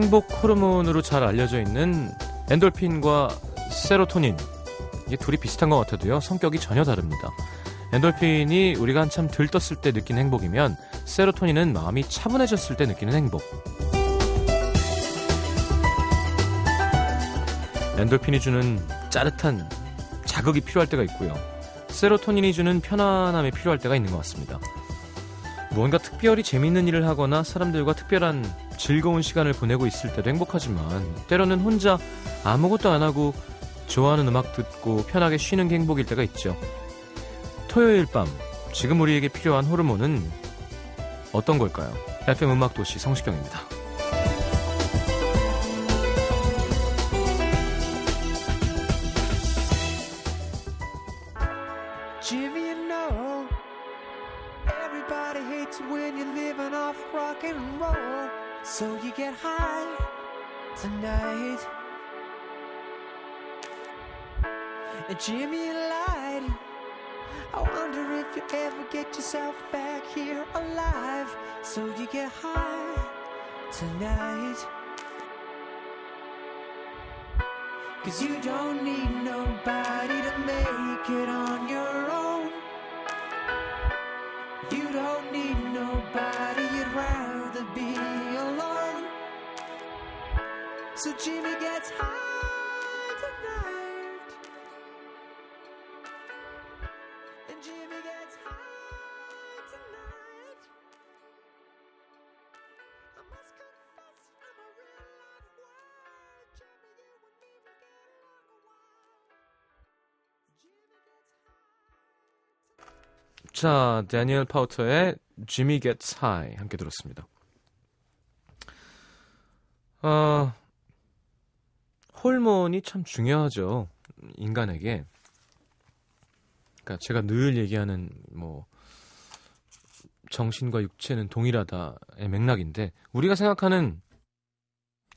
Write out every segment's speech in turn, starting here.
행복 호르몬으로 잘 알려져 있는 엔돌핀과 세로토닌. 이게 둘이 비슷한 것 같아도요, 성격이 전혀 다릅니다. 엔돌핀이 우리가 한참 들떴을 때 느끼는 행복이면 세로토닌은 마음이 차분해졌을 때 느끼는 행복. 엔돌핀이 주는 짜릿한 자극이 필요할 때가 있고요. 세로토닌이 주는 편안함이 필요할 때가 있는 것 같습니다. 무언가 특별히 재밌는 일을 하거나 사람들과 특별한 즐거운 시간을 보내고 있을 때도 행복하지만 때로는 혼자 아무것도 안 하고 좋아하는 음악 듣고 편하게 쉬는 게 행복일 때가 있죠. 토요일 밤 지금 우리에게 필요한 호르몬은 어떤 걸까요? FM 음악 도시 성시경입니다. When you're living off rock and roll. So you get high tonight. And Jimmy, lied. I wonder if you ever get yourself back here alive. So you get high tonight. Cause you don't need nobody to make it on your own. You don't need nobody, you'd rather be alone. So Jimmy gets high 자, 데니엘 파우터의 Jimmy Gets High 함께 들었습니다. 아, 호르몬이 참 중요하죠. 인간에게. 그러니까 제가 늘 얘기하는 뭐 정신과 육체는 동일하다의 맥락인데 우리가 생각하는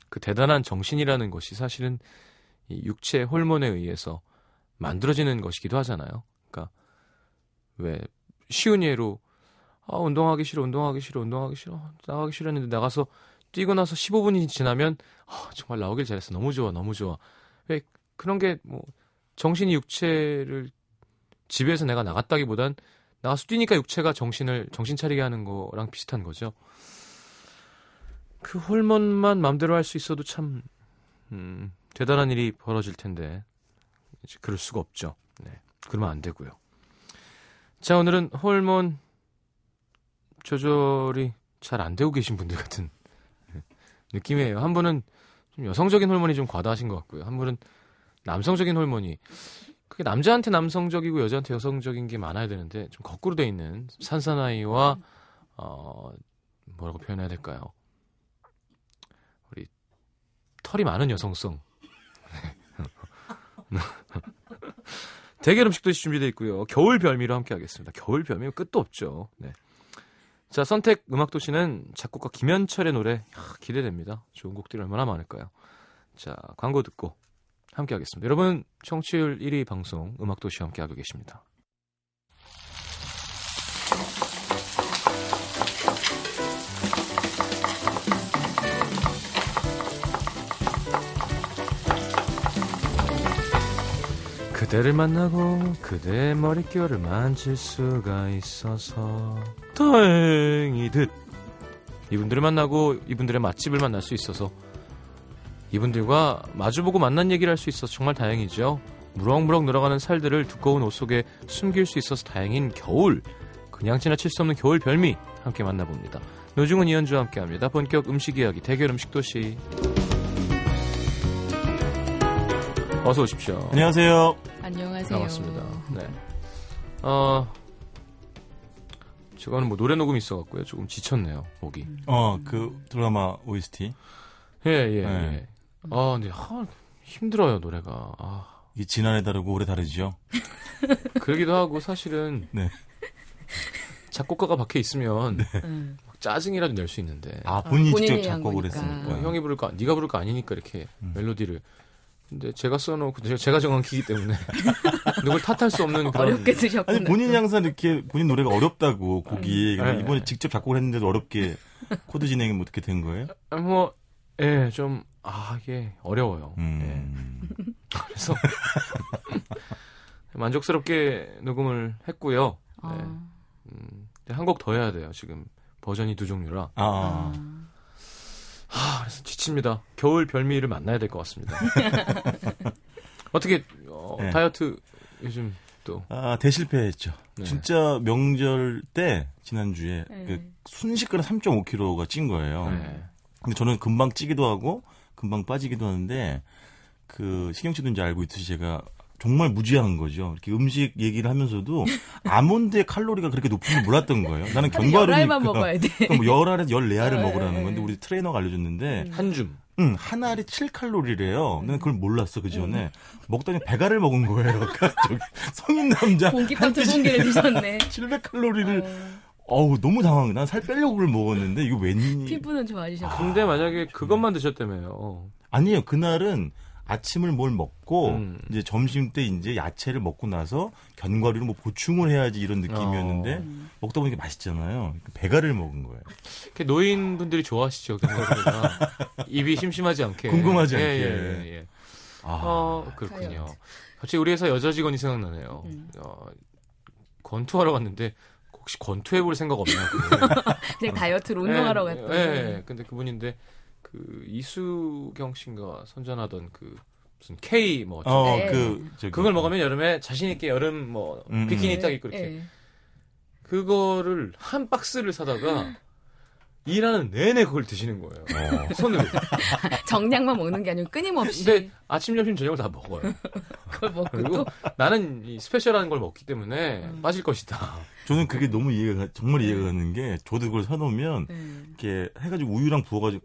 그 대단한 정신이라는 것이 사실은 이 육체 호르몬에 의해서 만들어지는 것이기도 하잖아요. 그러니까 왜 쉬운 예로 아 운동하기 싫어 운동하기 싫어 운동하기 싫어. 나가기 싫었는데 나가서 뛰고 나서 15분이 지나면 아, 정말 나오길 잘했어. 너무 좋아 너무 좋아. 왜 그런 게 뭐 정신이 육체를 집에서 내가 나갔다기보단 나가서 뛰니까 육체가 정신을 정신 차리게 하는 거랑 비슷한 거죠. 그 호르몬만 마음대로 할 수 있어도 참 음, 대단한 일이 벌어질 텐데. 이제 그럴 수가 없죠. 네. 그러면 안 되고요 자, 오늘은 호르몬 조절이 잘 안 되고 계신 분들 같은 느낌이에요. 한 분은 좀 여성적인 호르몬이 좀 과다하신 것 같고요. 한 분은 남성적인 호르몬이 그게 남자한테 남성적이고 여자한테 여성적인 게 많아야 되는데 좀 거꾸로 돼 있는 산사나이와 어 뭐라고 표현해야 될까요? 우리 털이 많은 여성성. 대결 음식도 준비되어 있고요. 겨울 별미로 함께 하겠습니다. 겨울 별미 끝도 없죠. 네. 자, 선택 음악 도시는 작곡가 김현철의 노래 야, 기대됩니다. 좋은 곡들이 얼마나 많을까요? 자, 광고 듣고 함께 하겠습니다. 여러분, 청취율 1위 방송 음악 도시 함께 하고 계십니다. 그대를 만나고 그대의 머릿결을 만질 수가 있어서 다행이듯 이분들을 만나고 이분들의 맛집을 만날 수 있어서 이분들과 마주보고 만난 얘기를 할 수 있어서 정말 다행이죠. 무럭무럭 늘어가는 살들을 두꺼운 옷 속에 숨길 수 있어서 다행인 겨울 그냥 지나칠 수 없는 겨울 별미 함께 만나봅니다. 노중은 이현주와 함께합니다. 본격 음식 이야기 대결 음식 도시 어서 오십시오. 안녕하세요. 안녕하세요. 반갑습니다. 네. 어, 제가는 뭐 노래 녹음 있어갖고요. 조금 지쳤네요, 목이. 어, 그 드라마 OST. 예, 예, 네. 예. 아, 근데 하, 힘들어요, 노래가. 아, 이게 지난해 다르고 올해 다르죠? 그러기도 하고 사실은 네. 작곡가가 밖에 있으면 응. 막 짜증이라도 낼 수 있는데 아, 본인이 본인이 직접 한 작곡을. 했으니까. 어, 형이 부를 거, 네가 부를 거 아니니까 이렇게 음. 멜로디를. 근데 제가 써놓고 제가- 정한 키기 때문에 누굴 탓할 수 없는 그런. 어렵게 쓰셨구나. 아니, 본인이 항상 이렇게 본인 노래가 어렵다고, 곡이. 근데 네. 이번에 직접 작곡을 했는데도 어렵게 코드 진행이 뭐 어떻게 된 거예요? 아, 뭐 예, 좀, 아, 이게 어려워요. 예. 음. 그래서 만족스럽게 녹음을 했고요. 아, 네. 음, 한곡 더 해야 돼요. 지금 버전이 두 종류라. 아, 아, 그래서 지칩니다. 겨울 별미를 만나야 될 것 같습니다. 어떻게 어, 네. 다이어트 요즘 또 아, 대실패했죠. 네. 진짜 명절 때 지난주에 네. 그 순식간에 3.5kg가 찐 거예요. 네. 근데 저는 금방 찌기도 하고 금방 빠지기도 하는데 그 시경 씨도 이제 알고 있듯이 제가 정말 무지한 거죠. 이렇게 음식 얘기를 하면서도 아몬드의 칼로리가 그렇게 높은 줄 몰랐던 거예요. 나는 견과류니까 먹어야 돼. 뭐 열알에서 열네알을 네, 먹으라는 네. 건데 우리 트레이너가 알려줬는데 한 줌. 응, 한 알이 7칼로리래요. 나는 그걸 몰랐어, 그 전에. 먹더니 배가를 먹은 거예요. 그러니까 저기 성인 남자. 공기밥 두 공기를 드셨네. 700칼로리를, 어, 어우, 너무 당황해. 난살 빼려고 그걸 먹었는데, 이거 웬, 피부는 좋아지셨고. 근데 만약에 그것만 드셨다며요. 아니에요. 그날은 아침을 뭘 먹고, 음. 이제 점심 때 이제 야채를 먹고 나서 견과류를 뭐 보충을 해야지 이런 느낌이었는데, 어. 먹다 보니까 맛있잖아요. 배가를 먹은 거예요. 이렇게 노인분들이 좋아하시죠. 견과류가 입이 심심하지 않게. 궁금하지 예, 않게. 예, 예, 예. 아, 어, 그렇군요. 갑자기 우리 회사 여자 직원이 생각나네요. 음. 어, 권투하러 갔는데 혹시 권투해볼 생각 없냐고. 그냥 다이어트로 운동하러 예. 예, 예. 근데 그분인데 그 이수경 씨인가 선전하던 그 무슨 K 뭐 어, 네. 그, 저기. 그걸 먹으면 여름에 자신 있게 여름 뭐 음, 비키니 네, 딱 입고 이렇게 예. 그거를 한 박스를 사다가 일하는 내내 그걸 드시는 거예요. 어. 손으로. 정량만 먹는 게 아니고 끊임없이 근데 아침, 점심, 저녁을 다 먹어요. 그걸 먹고 그리고 또 나는 이 스페셜한 걸 먹기 때문에 음. 빠질 것이다. 저는 그게 너무 이해가, 가- 정말 이해가 가는 게, 저도 그걸 사놓으면, 예. 이렇게 해가지고 우유랑 부어가지고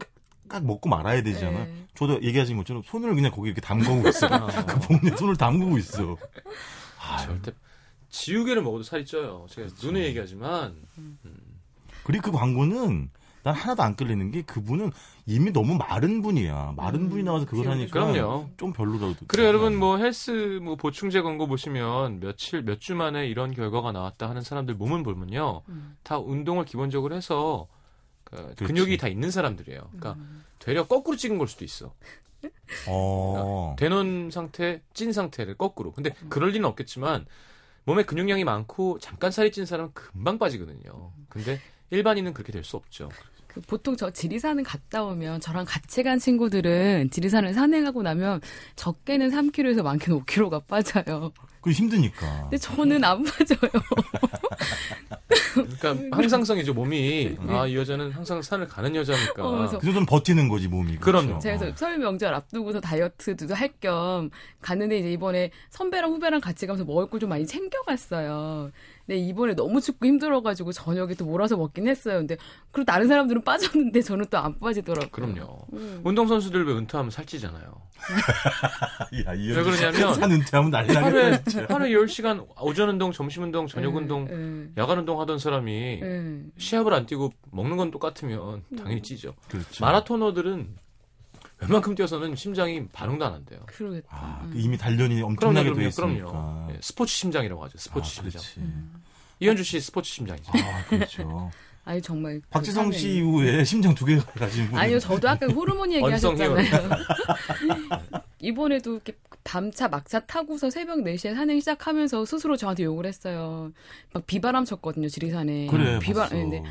깍 먹고 말아야 되잖아. 네. 저도 얘기하신 것처럼 손을 그냥 거기 이렇게 담그고 있어. 아, 그 봉지에 손을 담그고 있어. 아, 절대 지우개를 먹어도 살이 쪄요. 제가 그렇죠. 눈에 얘기하지만 그리고 그 광고는 난 하나도 안 끌리는 게 그분은 이미 너무 마른 분이야. 마른 음, 분이 나와서 그걸 하니까 그럼요. 좀 별로라도. 그래 여러분 뭐 헬스 뭐 보충제 광고 보시면 며칠 몇 주 만에 이런 결과가 나왔다 하는 사람들 몸을 보면요 음. 다 운동을 기본적으로 해서 그 그렇지. 근육이 다 있는 사람들이에요. 그러니까 음. 되려 거꾸로 찍은 걸 수도 있어. 어. 되는 상태, 찐 상태를 거꾸로. 근데 그럴 리는 없겠지만 몸에 근육량이 많고 잠깐 살이 찐 사람은 금방 빠지거든요. 근데 일반인은 그렇게 될 수 없죠. 그 보통 저 지리산을 갔다 오면 저랑 같이 간 친구들은 지리산을 산행하고 나면 적게는 3kg에서 많게는 5kg가 빠져요. 그 힘드니까. 근데 저는 안 빠져요. 그러니까 항상성이죠 몸이 아 이 여자는 항상 산을 가는 여자니까. 어, 그래서 그 정도는 버티는 거지 몸이. 그럼요. 그렇죠? 제가 그래서 설 명절 앞두고서 다이어트도 할겸 갔는데 이제 이번에 선배랑 후배랑 같이 가면서 먹을 걸 좀 많이 챙겨갔어요. 근데 이번에 너무 춥고 힘들어가지고 저녁에 또 몰아서 먹긴 했어요. 근데 그리고 다른 사람들은 빠졌는데 저는 또 안 빠지더라고요. 그럼요. 음. 운동 선수들 왜 은퇴하면 살찌잖아요. 야, 이왜 그러냐면 산 은퇴하면 난리 하루에. 하루에 10시간 오전 운동, 점심 운동, 저녁 예, 운동, 예, 야간 운동 하던 사람이 예. 시합을 안 뛰고 먹는 건 똑같으면 당연히 찌죠. 그렇죠. 마라토너들은 웬만큼 뛰어서는 심장이 반응도 안 한대요. 그러겠다. 아, 음. 그 이미 단련이 엄청나게 돼 그럼요, 있으니까. 그럼요. 예, 스포츠 심장이라고 하죠. 아, 스포츠 심장. 그렇지. 이현주 씨 스포츠 심장이죠. 아, 그렇죠. 아니 정말 박지성 씨 이후에 심장 두 개가 가진 분. 아니요, 저도 아까 호르몬 얘기하셨잖아요. 이번에도 이렇게 밤차 막차 타고서 새벽 4시에 산행 시작하면서 스스로 저한테 욕을 했어요. 막 비바람 쳤거든요, 지리산에. 그래, 비바, 봤어. 예, 근데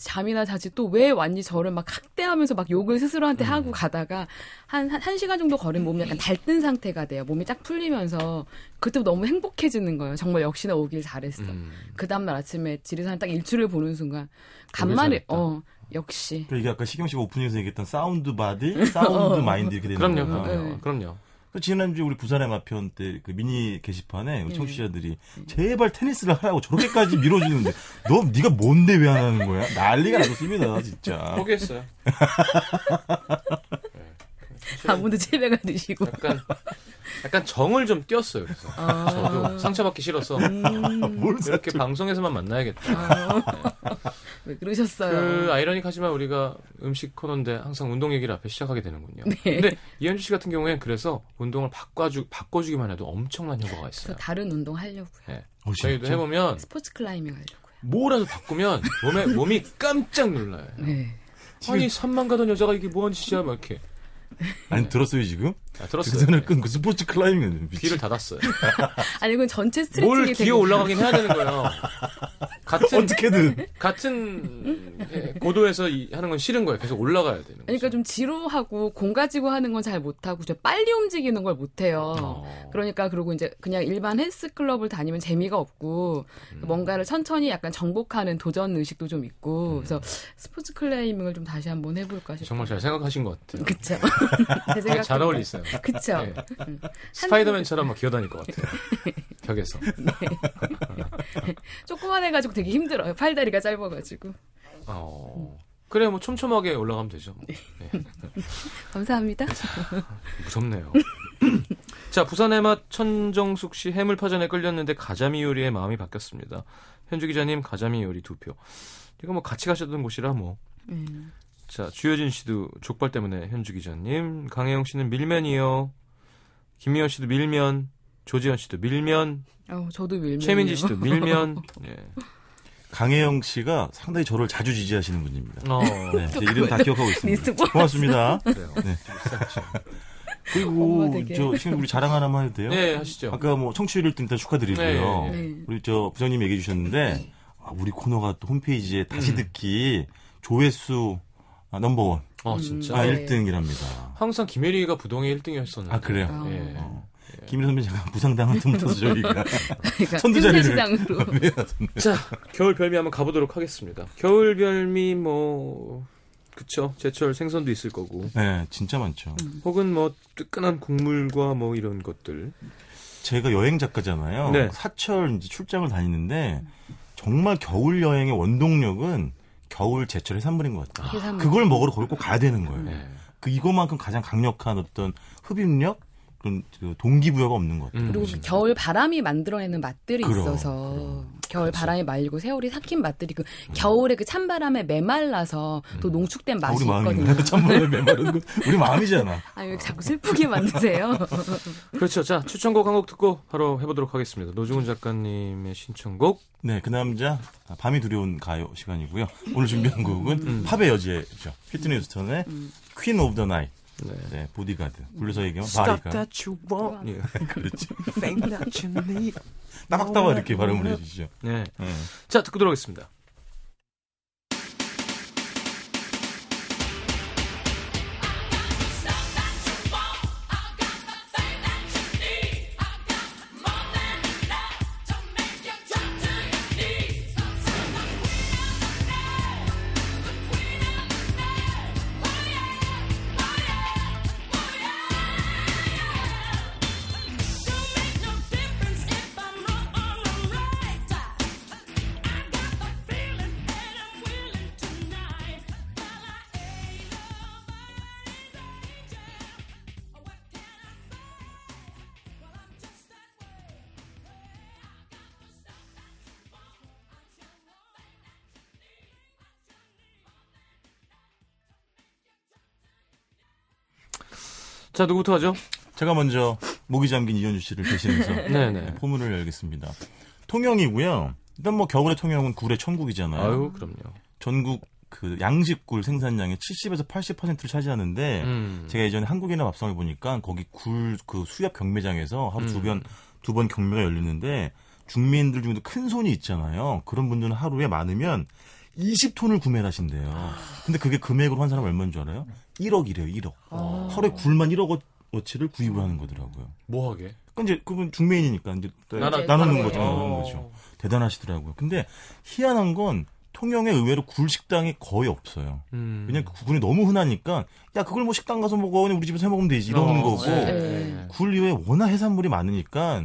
잠이나 자지 또 왜 왔니 저를 막 학대하면서 막 욕을 스스로한테 음. 하고 가다가 한, 한, 한 시간 정도 걸으면 몸이 약간 달뜬 상태가 돼요. 몸이 쫙 풀리면서 그때 너무 행복해지는 거예요. 정말 역시나 오길 잘했어. 음. 그 다음날 아침에 지리산 딱 일출을 보는 순간 간만에. 어 역시 그러니까 이게 아까 시경 씨가 오프닝에서 얘기했던 sound body, sound mind 이렇게 되는 그럼요, 거예요. 그럼요, 네. 그럼요. 그 지난주 우리 부산의 마편 때 그 미니 게시판에 우리 네. 청취자들이 제발 테니스를 하라고 저렇게까지 밀어주는데 너 네가 뭔데 왜 안 하는 거야? 난리가 났습니다 진짜. 포기했어요. 아무도 체배가 드시고 약간 약간 정을 좀 띄었어요. 그래서 아. 저도 상처받기 싫어서 음, 뭘 이렇게 방송에서만 만나야겠다. 아, 왜 그러셨어요? 그 아이러닉하지만 우리가 음식 코너인데 항상 운동 얘기를 앞에 시작하게 되는군요. 네. 근데 이현주 씨 같은 경우에는 그래서 운동을 바꿔주 바꿔주기만 해도 엄청난 효과가 저 있어요. 다른 운동 하려고요. 네. 어, 저희도? 해보면 스포츠 클라이밍 하려고요. 뭐라도 바꾸면 몸에 몸이 깜짝 놀라요. 네. 아니 산만 가던 여자가 이게 뭐하는 짓이야 막 이렇게 아니 들었어요 지금? 아, 그 들었어요. 선을 끈 그 스포츠 클라이밍은 귀를 닫았어요. 아니 이건 전체 뭘 스트레칭이 기어 올라가긴 해야 되는 거예요. 같은 어떻게든 같은 예, 고도에서 이- 하는 건 싫은 거예요. 계속 올라가야 되는 거죠. 그러니까 좀 지루하고 공 가지고 하는 건 잘 못하고 좀 빨리 움직이는 걸 못해요. 어. 그러니까 그리고 이제 그냥 일반 헬스 클럽을 다니면 재미가 없고 음. 뭔가를 천천히 약간 정복하는 도전 의식도 좀 있고 음. 그래서 스포츠 클라이밍을 좀 다시 한번 해볼까 싶어요. 정말 잘 생각하신 것 같아요. 그쵸. 제 생각 잘 어울리세요. 그쵸. 네. 스파이더맨처럼 막 기어다닐 것 같아요. 벽에서. 조그만 해가지고 되게 힘들어요. 팔다리가 짧아가지고. 어. 그래 뭐 촘촘하게 올라가면 되죠. 뭐. 네. 감사합니다. 무섭네요. 자, 부산의 맛 천정숙 씨 해물파전에 끌렸는데 가자미 요리에 마음이 바뀌었습니다. 현주 기자님 가자미 요리 두 표. 이거 뭐 같이 가셨던 곳이라 뭐. 음. 자, 주효진 씨도 족발 때문에 현주 기자님, 강혜영 씨는 밀면이요. 김미연 씨도 밀면, 조지현 씨도 밀면, 어, 저도 밀면. 최민지 씨도 밀면. 예. 강혜영 씨가 상당히 저를 자주 지지하시는 분입니다. 어, 네, 제 이름 다 기억하고 있습니다. 고맙습니다. 네. 그리고. 저 지금 우리 자랑 하나만 해도 돼요? 네, 하시죠. 아까 뭐 청취율 1등 일단 축하드리고요. 네, 네. 우리 저 부장님 얘기해 주셨는데 아, 우리 코너가 또 홈페이지에 다시 음. 듣기 조회수 아, 넘버원 어, 음. 진짜. 아 네. 1등이랍니다. 항상 김혜리가 부동의 1등이었었는데. 아 그래요? 아. 예. 어. 김일 선배 잠깐 부상당한 틈부터 저희가 그러니까 선두 자리를 시장으로 자, 겨울 별미 한번 가보도록 하겠습니다. 겨울 별미 뭐 그쵸 제철 생선도 있을 거고 네 진짜 많죠. 혹은 뭐 뜨끈한 국물과 뭐 이런 것들 제가 여행 작가잖아요. 네. 사철 이제 출장을 다니는데 정말 겨울 여행의 원동력은 겨울 제철 해산물인 것 같아요. 해산물. 그걸 먹으러 거기 꼭 가야 되는 거예요. 네. 그 이거만큼 가장 강력한 어떤 흡입력 그런 그 동기부여가 없는 것 같아요. 음. 그리고 그 겨울 바람이 만들어내는 맛들이 그럼, 있어서 그럼. 겨울 그렇지. 바람이 말리고 세월이 삭힌 맛들이 그 겨울에 그 찬바람에 메말라서 또 농축된 아, 맛이 우리 마음이 있거든요. 참말로 메마른 건 우리 마음이잖아. 아, 왜 자꾸 슬프게 만드세요? 그렇죠. 자 추천곡 한 곡 듣고 바로 해보도록 하겠습니다. 노중훈 작가님의 신청곡 네, 그 남자 아, 밤이 두려운 가요 시간이고요. 오늘 준비한 곡은 팝의 여제죠. 피트니 휴스턴의 퀸 오브 더 나이. 네. 네, 보디가드. 불러서 얘기하면 Stop 바리가. that you want. 예. 그렇죠. Think that you need. 따박따박 이렇게 발음을 해주시죠. 네. 네. 자 듣고 들어오겠습니다. 자 누구부터 하죠? 제가 먼저 목이 잠긴 이현주 씨를 대신해서 네네. 포문을 열겠습니다. 통영이고요. 일단 뭐 겨울에 통영은 굴의 천국이잖아요. 아유 그럼요. 전국 그 양식굴 생산량의 70에서 80%를 차지하는데 음. 제가 예전에 한국인의 밥상을 보니까 거기 굴 그 수협 경매장에서 하루 두 음. 번두 번 경매가 열리는데 중매인들 중에도 큰 손이 있잖아요. 그런 분들은 하루에 많으면 20톤을 구매를 하신대요. 근데 그게 금액으로 한 사람 얼마인 줄 알아요? 1억이래요, 1억. 아. 하루에 굴만 1억 어치를 구입을 하는 거더라고요. 뭐 하게? 그러니까 이제 그분 중매인이니까 이제 나눠- 나누는 거죠, 나누는 어. 거죠. 대단하시더라고요. 근데 희한한 건 통영에 의외로 굴 식당이 거의 없어요. 음. 그냥 그 굴이 너무 흔하니까 야 그걸 뭐 식당 가서 먹어 그냥 우리 집에서 해 먹으면 되지 이러는 어, 거고 네. 굴 이외에 워낙 해산물이 많으니까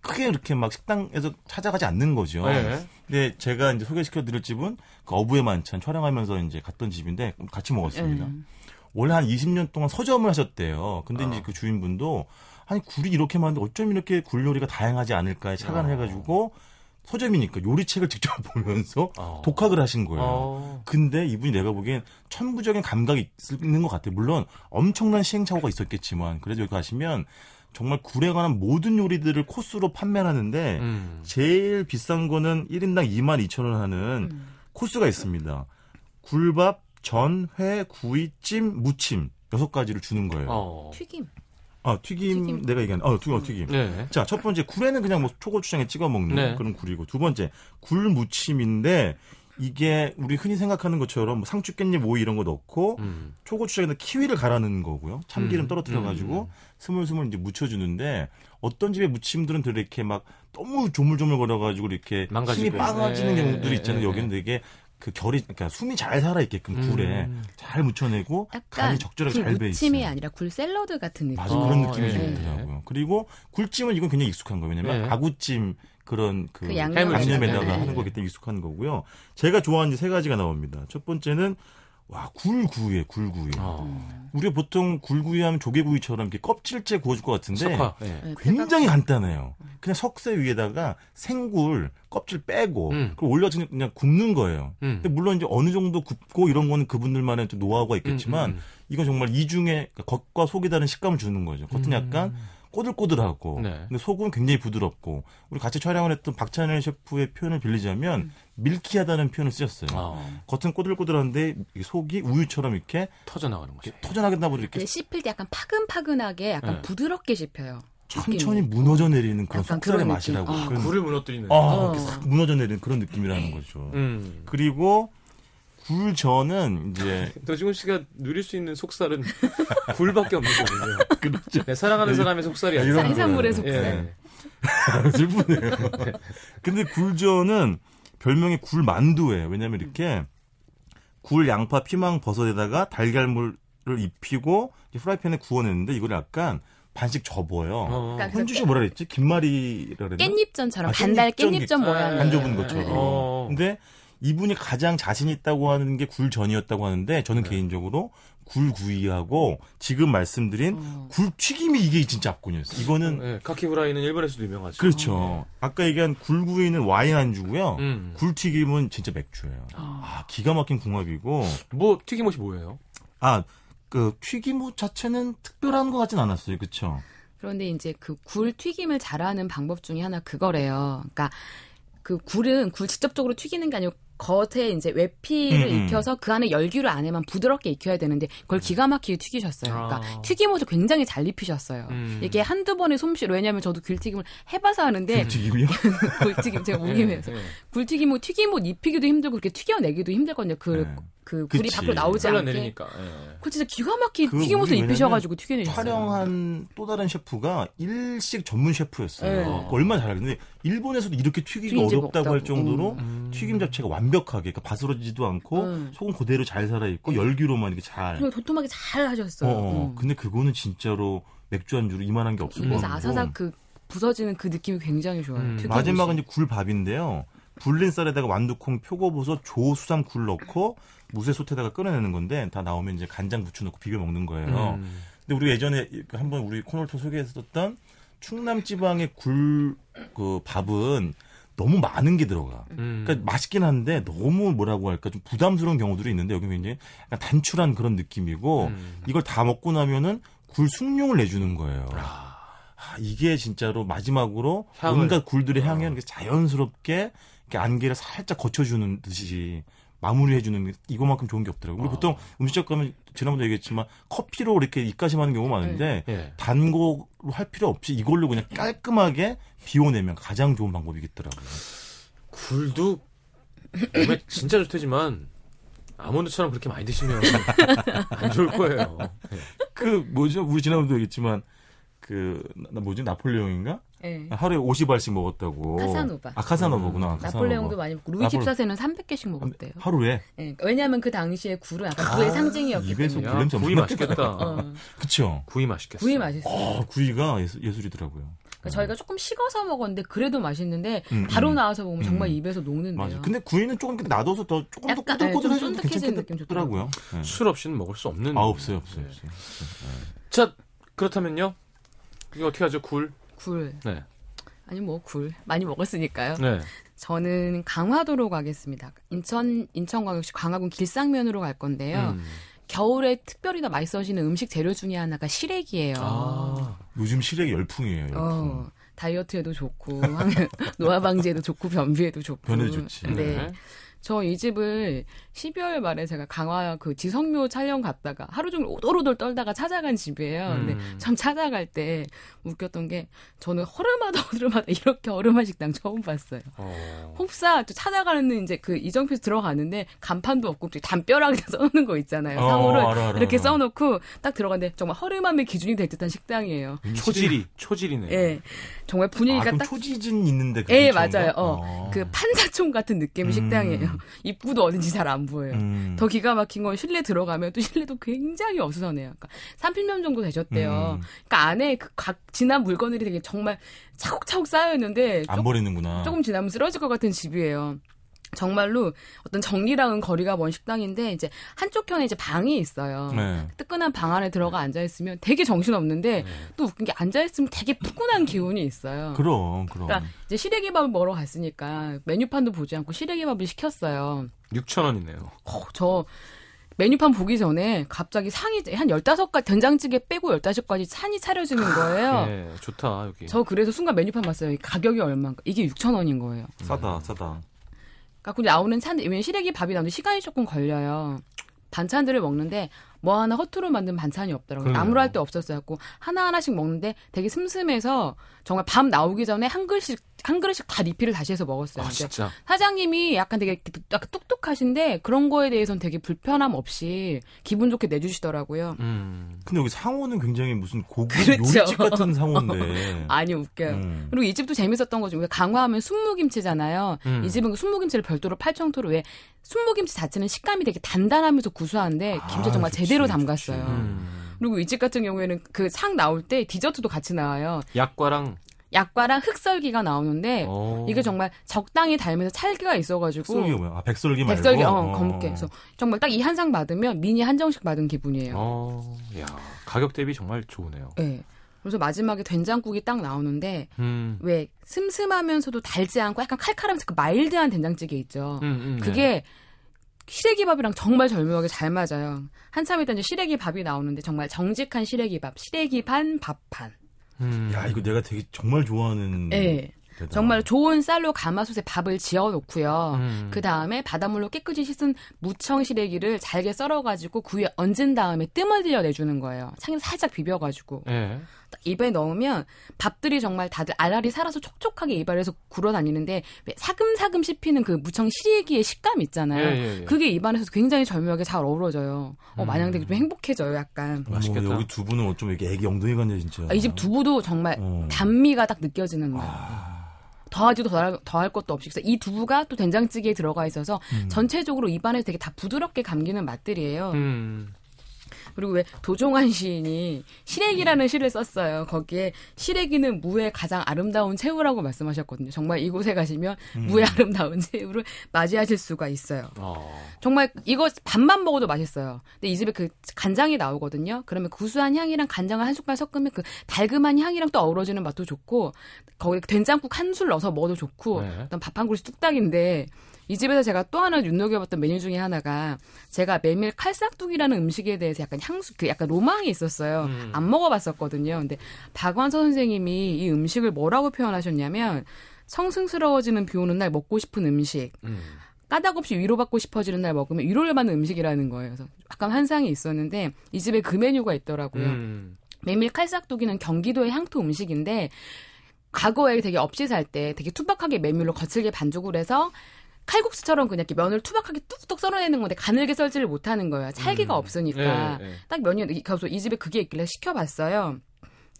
크게 그렇게 막 식당에서 찾아가지 않는 거죠. 네. 근데 제가 이제 소개시켜 드릴 집은 그 어부의 만찬 촬영하면서 이제 갔던 집인데 같이 먹었습니다. 음. 원래 한 20년 동안 서점을 하셨대요. 근데 어. 이제 그 주인분도 아니 굴이 이렇게 많은데 어쩜 이렇게 굴 요리가 다양하지 않을까에 착안을 어. 해가지고 서점이니까 요리책을 직접 보면서 어. 독학을 하신 거예요. 어. 근데 이분이 내가 보기엔 천부적인 감각이 있는 것 같아요. 물론 엄청난 시행착오가 있었겠지만 그래도 여기 가시면 정말 굴에 관한 모든 요리들을 코스로 판매를 하는데 음. 제일 비싼 거는 1인당 2만 2천 원 하는 음. 코스가 있습니다. 굴밥, 전, 회, 구이, 찜, 무침 여섯 가지를 주는 거예요. 어. 튀김. 아 튀김, 튀김. 내가 얘기한 어 튀김 어, 튀김. 네. 자 첫 번째 굴에는 그냥 뭐 초고추장에 찍어 먹는 네. 그런 굴이고 두 번째 굴 무침인데 이게 우리 흔히 생각하는 것처럼 뭐 상추 깻잎 오이 이런 거 넣고 음. 초고추장에다 키위를 갈아넣는 거고요. 참기름 음, 떨어뜨려 가지고 스물스물 이제 묻혀주는데 어떤 집의 무침들은 되게 이렇게 막 너무 조물조물 걸어가지고 이렇게. 힘이 빠가지는 예, 경우들이 예, 있잖아요. 예, 여기는 되게 그 결이 그러니까 숨이 잘 살아 있게끔 굴에 음. 잘 묻혀내고 약간 간이 적절하게 잘 배 있어요. 굴무침이 아니라 굴 샐러드 같은 느낌. 맞아 어, 그런 느낌이 좀 예. 있더라고요. 그리고 굴찜은 이건 굉장히 익숙한 거예요. 왜냐면 예. 아구찜 그런 그, 그 양념 양념에다가 네. 하는 거기 때문에 익숙한 거고요. 제가 좋아하는 게세 가지가 나옵니다. 첫 번째는 와 굴구이에 굴구이. 어. 우리가 보통 굴구이 하면 조개구이처럼 이렇게 껍질째 구워줄 것 같은데 석화. 예. 네, 굉장히 간단해요. 그냥 석쇠 위에다가 생굴 껍질 빼고 음. 그걸 올려서 그냥- 그냥 굽는 거예요. 음. 근데 물론 이제 어느 정도 굽고 이런 거는 그분들만의 좀 노하우가 있겠지만 음, 음, 이건 정말 이중에 그러니까 겉과 속이 다른 식감을 주는 거죠. 겉은 음. 약간 꼬들꼬들하고 네. 근데 속은 굉장히 부드럽고 우리 같이 촬영을 했던 박찬일 셰프의 표현을 빌리자면 밀키하다는 표현을 쓰셨어요. 어. 겉은 꼬들꼬들한데 이 속이 우유처럼 이렇게 터져 나가는 거죠. 터져 나간다 보다 이렇게 근데 씹힐 때 약간 파근파근하게 약간 네. 부드럽게 씹혀요. 천천히 느낌이. 무너져 내리는 그런 속살의 그런 맛이라고. 어. 그런 굴을 무너뜨리는. 아, 어. 이렇게 싹 무너져 내리는 그런 느낌이라는 거죠. 음. 그리고 굴전은 이제 노중훈 씨가 누릴 수 있는 속살은 굴밖에 없는 거군요. 그렇죠. 네, 사랑하는 사람의 속살이 아, 아니라. 해산물의. 속살. 예. 슬프네요. 근데 굴전은 별명이 굴만두예요. 왜냐면 이렇게 굴, 양파, 피망, 버섯에다가 달걀물을 입히고 이제 프라이팬에 구워냈는데 이걸 약간 반씩 접어요. 어. 그러니까 현주 씨 뭐라 그랬지? 김말이라 그랬나? 깻잎전처럼 아, 반달 깻잎전 깻잎전 모양. 반 접은 것처럼. 어. 근데 이분이 가장 자신 있다고 하는 게 굴 전이었다고 하는데 저는 네. 개인적으로 굴 구이하고 지금 말씀드린 어. 굴 튀김이 이게 진짜 압권이었어요. 이거는 예, 카키브라이는 일본에서도 유명하죠. 그렇죠. 아까 얘기한 굴 구이는 와인 안주고요. 음. 굴 튀김은 진짜 맥주예요. 아, 기가 막힌 궁합이고. 뭐 튀김옷이 뭐예요? 아, 그 튀김옷 자체는 특별한 것 같진 않았어요. 그렇죠? 그런데 이제 그 굴 튀김을 잘하는 방법 중에 하나 그거래요. 그러니까 그 굴은 굴 직접적으로 튀기는 게 아니고 겉에 이제 외피를 음, 음. 익혀서 그 안에 열기로 안에만 부드럽게 익혀야 되는데 그걸 기가 막히게 튀기셨어요. 그러니까 아. 튀김옷을 굉장히 잘 입히셨어요. 음. 이게 한두 번의 솜씨로 왜냐하면 저도 굴튀김을 해봐서 하는데 굴튀김이요? 굴튀김 제가 무김해서 예, 예. 굴튀김옷 튀김옷 입히기도 힘들고 그렇게 튀겨내기도 힘들거든요. 그, 네. 그 굴이 그치. 밖으로 나오지 않게. 흘러내리니까. 예. 그 진짜 기가 막히게 그 튀김옷을 우리 입히셔가지고 튀겨내셨어요. 촬영한 또 다른 셰프가 일식 전문 셰프였어요. 네. 그거 얼마나 잘하는데 일본에서도 이렇게 튀기가 튀긴 집 어렵다고 할 없다고. 정도로 음. 튀김 자체가 완벽하게 그러니까 바스러지지도 않고 음. 속은 그대로 잘 살아 있고 열기로만 이렇게 잘. 그리고 도톰하게 잘 하셨어요. 어, 어. 음. 근데 그거는 진짜로 맥주 안주로 이만한 게 없을 것 입에서 같고. 아사삭 그 부서지는 그 느낌이 굉장히 좋아요. 음. 마지막은 이제 굴밥인데요. 불린 쌀에다가 완두콩, 표고버섯, 조, 수삼, 굴 넣고 무쇠 솥에다가 끓여내는 건데 다 나오면 이제 간장 부추 넣고 비벼 먹는 거예요. 음. 근데 우리 예전에 그 한번 우리 통해 소개했었던 충남 지방의 굴 그 밥은 너무 많은 게 들어가. 음. 그러니까 맛있긴 한데 너무 뭐라고 할까 좀 부담스러운 경우들이 있는데 여기 굉장히 약간 단출한 그런 느낌이고 음. 이걸 다 먹고 나면은 굴 숭늉을 내주는 거예요. 아. 아, 이게 진짜로 마지막으로 향을. 온갖 굴들의 어. 향이 이렇게 자연스럽게 이렇게 안개를 살짝 거쳐주는 듯이 마무리해주는 게 이거만큼 좋은 게 없더라고요. 우리 아. 보통 음식점 가면 지난번에 얘기했지만 커피로 이렇게 입가심 하는 경우가 많은데 예. 단고로 할 필요 없이 이걸로 그냥 깔끔하게 비워내면 가장 좋은 방법이겠더라고요. 굴도 몸에 진짜 좋대지만 아몬드처럼 그렇게 많이 드시면 안 좋을 거예요. 예. 그 뭐죠? 우리 지난번에도 얘기했지만 그나 뭐지 나폴레옹인가? 네. 하루에 50알씩 먹었다고. 카사노바. 아 카사노바구나. 카사노바. 나폴레옹도 많이 먹고 루이 14세는 300개씩 먹었대요. 하루에 네, 왜냐하면 그 당시에 굴은 약간 구의 상징이었기 입에서 때문에. 굴 냄새 구이 맛있겠다. 어, 그쵸? 구이 맛있겠어. 구이 맛있어요. 아, 구이가 예술, 예술 이더라고요. 그러니까 저희가 조금 식어서 먹었는데 그래도 맛있는데 음, 바로 음. 나와서 먹으면 정말 음. 입에서 녹는데요. 맞아. 근데 구이는 조금 이렇게 놔둬서 더 조금 더 약간, 네, 좀 꼬들꼬들해져도 쫀득해지는 느낌 괜찮겠더라고요. 네. 술 없이는 먹을 수 없는. 아 없어요, 없어요, 네. 없어요. 자 그렇다면요. 이거 어떻게 하죠? 굴. 굴 네. 아니 뭐 굴 많이 먹었으니까요. 네. 저는 강화도로 가겠습니다. 인천 인천광역시 광화군 길상면으로 갈 건데요. 음. 겨울에 특별히 더 맛있어지는 음식 재료 중에 하나가 시래기예요. 아. 요즘 시래기 열풍이에요. 열풍. 어, 다이어트에도 좋고 노화 방지에도 좋고 변비에도 좋고. 변에 좋지. 네. 네. 저 이 집을 12월 말에 제가 강화 그 지성묘 촬영 갔다가 하루 종일 오돌오돌 떨다가 찾아간 집이에요. 근데 음. 전 찾아갈 때 웃겼던 게 저는 허름하다 허름하다 이렇게 허름한 식당 처음 봤어요. 어. 또 찾아가는 이제 그 이정표에서 들어가는데 간판도 없고 담벼락에 써놓는 거 있잖아요. 어, 상호를 알아, 알아, 이렇게. 써놓고 딱 들어갔는데 정말 허름함의 기준이 될 듯한 식당이에요. 초질이 초질이네. 예, 정말 아, 분위기가 그럼 딱 초지진 있는데 그 예? 맞아요. 어. 어. 그 판사촌 같은 느낌의 음. 식당이에요. 입구도 어딘지 잘 안 보여요. 음. 더 기가 막힌 건 실내 들어가면 또 실내도 굉장히 어수선해요. 그러니까 30년 정도 되셨대요. 음. 그러니까 안에 그 각 지난 물건들이 되게 정말 차곡차곡 쌓여 있는데 안 버리는구나. 조금 지나면 쓰러질 것 같은 집이에요. 정말로 어떤 정리랑은 거리가 먼 식당인데 이제 한쪽 편에 이제 방이 있어요. 네. 뜨끈한 방 안에 들어가 앉아 있으면 되게 정신 없는데 네. 또 웃긴 게 앉아 있으면 되게 푸근한 기운이 있어요. 그럼 그럼. 그러니까 이제 시래기밥을 먹으러 갔으니까 메뉴판도 보지 않고 시래기밥을 시켰어요. 6천 원이네요. 어, 저 메뉴판 보기 전에 갑자기 상이 한 15가지 된장찌개 빼고 15가지 산이 차려지는 거예요. 예, 좋다 여기. 저 그래서 순간 메뉴판 봤어요. 이 가격이 얼마인가? 이게 6,000원인 거예요. 싸다 싸다. 갖고 나오는 찬, 왜냐면 시래기 밥이 나오는데 시간이 조금 걸려요. 반찬들을 먹는데 뭐 하나 허투루 만든 반찬이 없더라고요. 그러네요. 나무랄 할데 없었어요. 갖고 하나하나씩 먹는데 되게 슴슴해서 정말 밥 나오기 전에 한 그릇씩, 한 그릇씩 다 리필을 다시 해서 먹었어요. 아 진짜. 사장님이 약간 되게 약간 똑똑하신데 그런 거에 대해서는 되게 불편함 없이 기분 좋게 내주시더라고요. 음. 근데 여기 상호는 굉장히 무슨 고급 그렇죠. 요리집 같은 상호인데. 아니 웃겨요. 음. 그리고 이 집도 재밌었던 거죠. 왜 강화하면 순무김치잖아요. 음. 이 집은 그 순무김치를 별도로 팔청토로 왜 순무김치 자체는 식감이 되게 단단하면서 구수한데 김치 아, 정말 좋지, 제대로. 담갔어요. 음. 그리고 이 집 같은 경우에는 그 상 나올 때 디저트도 같이 나와요. 약과랑 약과랑 흑설기가 나오는데 어. 이게 정말 적당히 달면서 찰기가 있어가지고 백설기가 뭐야? 아, 백설기 말고. 백설기 어, 어. 검게 그래서 정말 딱 이 한 상 받으면 미니 한정식 받은 기분이에요. 어, 야 가격 대비 정말 좋으네요. 네. 그래서 마지막에 된장국이 딱 나오는데 음. 왜 슴슴하면서도 달지 않고 약간 칼칼하면서 그 마일드한 된장찌개 있죠. 음, 음, 네. 그게 시래기밥이랑 정말 절묘하게 잘 맞아요. 한참 있다 이제 시래기밥이 나오는데 정말 정직한 시래기밥, 시래기 반, 밥 반. 음. 야 이거 내가 되게 정말 좋아하는. 예. 데다. 정말 좋은 쌀로 가마솥에 밥을 지어 놓고요. 음. 그 다음에 바닷물로 깨끗이 씻은 무청 시래기를 잘게 썰어가지고 그 위에 얹은 다음에 뜸을 들여 내주는 거예요. 참기름 살짝 비벼가지고. 예. 딱 입에 넣으면 밥들이 정말 다들 알알이 살아서 촉촉하게 입안에서 굴어다니는데 왜 사금사금 씹히는 그 무청 시래기의 식감 있잖아요. 예, 예, 예. 그게 입안에서 굉장히 절묘하게 잘 어우러져요. 어, 음. 마냥 되게 좀 행복해져요, 약간. 어머, 맛있겠다. 여기 두 분은 어쩜 이렇게 애기 엉덩이 같냐 진짜. 아, 이집 두부도 정말 어. 단미가 딱 느껴지는 거예요. 아. 더하지도 더할, 더할 것도 없이. 그래서 이 두부가 또 된장찌개에 들어가 있어서 음. 전체적으로 입안에서 되게 다 부드럽게 감기는 맛들이에요. 음. 그리고 왜 도종환 시인이 시래기라는 시를 썼어요. 거기에 시래기는 무의 가장 아름다운 새우라고 말씀하셨거든요. 정말 이곳에 가시면 음. 무의 아름다운 새우를 맞이하실 수가 있어요. 어. 정말 이거 밥만 먹어도 맛있어요. 근데 이 집에 그 간장이 나오거든요. 그러면 구수한 향이랑 간장을 한 숟갈 섞으면 그 달금한 향이랑 또 어우러지는 맛도 좋고 거기에 된장국 한 술 넣어서 먹어도 좋고 네. 일단 밥한 그릇이 뚝딱인데 이 집에서 제가 또 하나 눈여겨봤던 메뉴 중에 하나가 제가 메밀 칼싹둑이라는 음식에 대해서 약간 향수 그 약간 로망이 있었어요. 음. 안 먹어봤었거든요. 근데 박완서 선생님이 이 음식을 뭐라고 표현하셨냐면 성승스러워지는 비 오는 날 먹고 싶은 음식. 음. 까닭없이 위로받고 싶어지는 날 먹으면 위로를 받는 음식이라는 거예요. 그래서 약간 환상이 있었는데 이 집에 그 메뉴가 있더라고요. 음. 메밀 칼싹두기는 경기도의 향토 음식인데 과거에 되게 없이 살 때 되게 투박하게 메밀로 거칠게 반죽을 해서 칼국수처럼 그냥 이렇게 면을 투박하게 뚝뚝 썰어내는 건데 가늘게 썰지를 못하는 거예요. 찰기가 음. 없으니까. 예, 예. 딱 면이 그래서 이 집에 그게 있길래 시켜봤어요.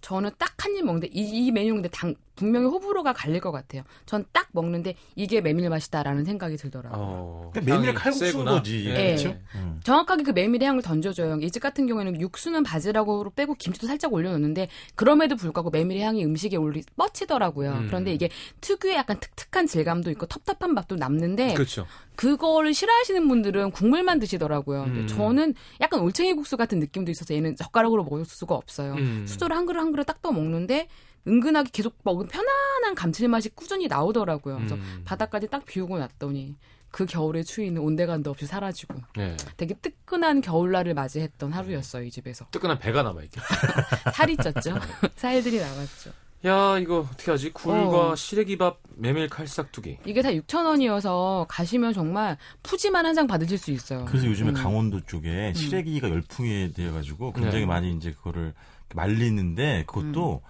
저는 딱 한 입 먹는데 이, 이 메뉴 근데 당, 분명히 호불호가 갈릴 것 같아요. 전 딱 먹는데 이게 메밀 맛이다라는 생각이 들더라고요. 어. 그러니까 메밀 칼국수인 세구나. 거지. 예. 그렇죠? 음. 정확하게 그 메밀의 향을 던져줘요. 이 집 같은 경우에는 육수는 바지락으로 빼고 김치도 살짝 올려놓는데 그럼에도 불구하고 메밀의 향이 음식에 올리 뻗치더라고요. 음. 그런데 이게 특유의 약간 특특한 질감도 있고 텁텁한 맛도 남는데 그렇죠. 그거를 싫어하시는 분들은 국물만 드시더라고요. 음. 저는 약간 올챙이 국수 같은 느낌도 있어서 얘는 젓가락으로 먹을 수가 없어요. 음. 수저를 한 그릇 한 그릇 딱 떠 먹는데 은근하게 계속 먹으면 편안한 감칠맛이 꾸준히 나오더라고요. 그래서 음. 바닥까지 딱 비우고 났더니 그 겨울의 추위는 온데간도 없이 사라지고 예. 되게 뜨끈한 겨울날을 맞이했던 하루였어요 이 집에서 뜨끈한 배가 남아 있겠. 살이 쪘죠 살들이 남았죠 야 이거 어떻게 하지? 굴과 어. 시래기밥 메밀 칼싹두기. 이게 다 6,000원이어서 가시면 정말 푸짐한 한 장 받으실 수 있어요. 그래서 요즘에 음. 강원도 쪽에 시래기가 열풍이 되어가지고 굉장히 네. 많이 이제 그거를 말리는데 그것도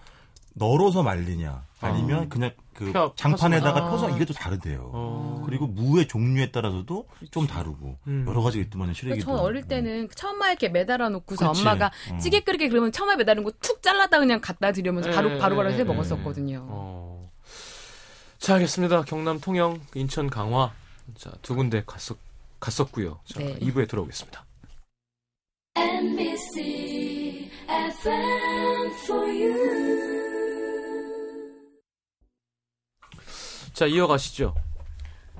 널어서 말리냐 아니면 어. 그냥 그 펴- 장판에다가 펴서 펴서 아. 이게 또 다르대요. 어. 그리고 무의 종류에 따라서도 좀 다르고 음. 여러 가지가 있더만요 시래기도. 그러니까 전 어릴 때는 처음에 이렇게 매달아 놓고서. 엄마가 음. 찌개 끓이게 그러면 처음에 매달은 거 툭 잘랐다 그냥 갖다 드리면서 바로 예, 바로 바로 예, 해 예, 먹었었거든요. 어. 자, 알겠습니다. 경남 통영, 인천 강화. 자, 두 군데 갔었, 갔었고요. 자, 네. 2부에 돌아오겠습니다. NBC 자, 이어가시죠.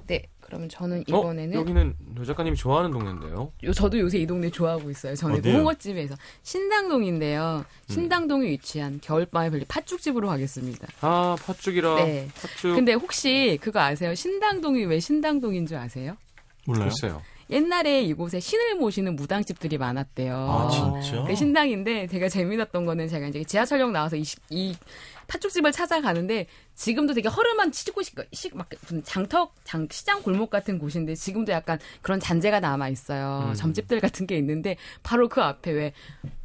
네, 그러면 저는 어? 이번에는 여기는 노 작가님이 좋아하는 동네인데요. 요, 저도 요새 이 동네 좋아하고 있어요. 어디요? 홍어집에서 신당동인데요. 음. 신당동에 위치한 겨울밤에 별리 팥죽집으로 가겠습니다. 아, 팥죽이라. 네. 팥죽. 근데 혹시 그거 아세요? 신당동이 왜 신당동인 줄 아세요? 몰라요. 글쎄요. 옛날에 이곳에 신을 모시는 무당집들이 많았대요. 아 진짜? 그 신당인데 제가 재미났던 거는 제가 이제 지하철역 나와서 이, 시- 이 팥죽집을 찾아가는데 지금도 되게 허름한 시골 막 장터 장 시장 골목 같은 곳인데 지금도 약간 그런 잔재가 남아 있어요. 음. 점집들 같은 게 있는데 바로 그 앞에 왜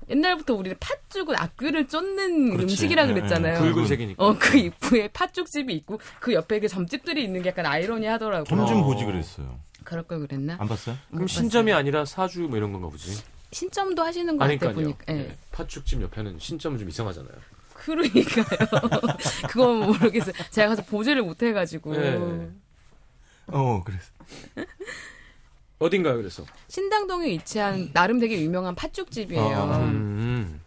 옛날부터 우리는 팥죽은 악귀를 쫓는 그렇지. 음식이라 예, 그랬잖아요. 예. 붉은색이니까. 어, 그 입구에 팥죽집이 있고 그 옆에 그 점집들이 있는 게 약간 아이러니하더라고요. 돈좀 어. 보지 그랬어요. 그럴 걸 그랬나? 안 봤어요? 그럼 못 신점이 봤어요. 아니라 사주 뭐 이런 건가 보지. 신점도 하시는 거 같아. 보니까. 예. 네. 팥죽집 옆에는 신점은 좀 이상하잖아요. 그러니까요. 그건 모르겠어요. 제가 가서 보지를 못해가지고. 네. 어 그랬어. 어딘가요, 그래서? 신당동에 위치한 나름 되게 유명한 팥죽집이에요. 아, 음,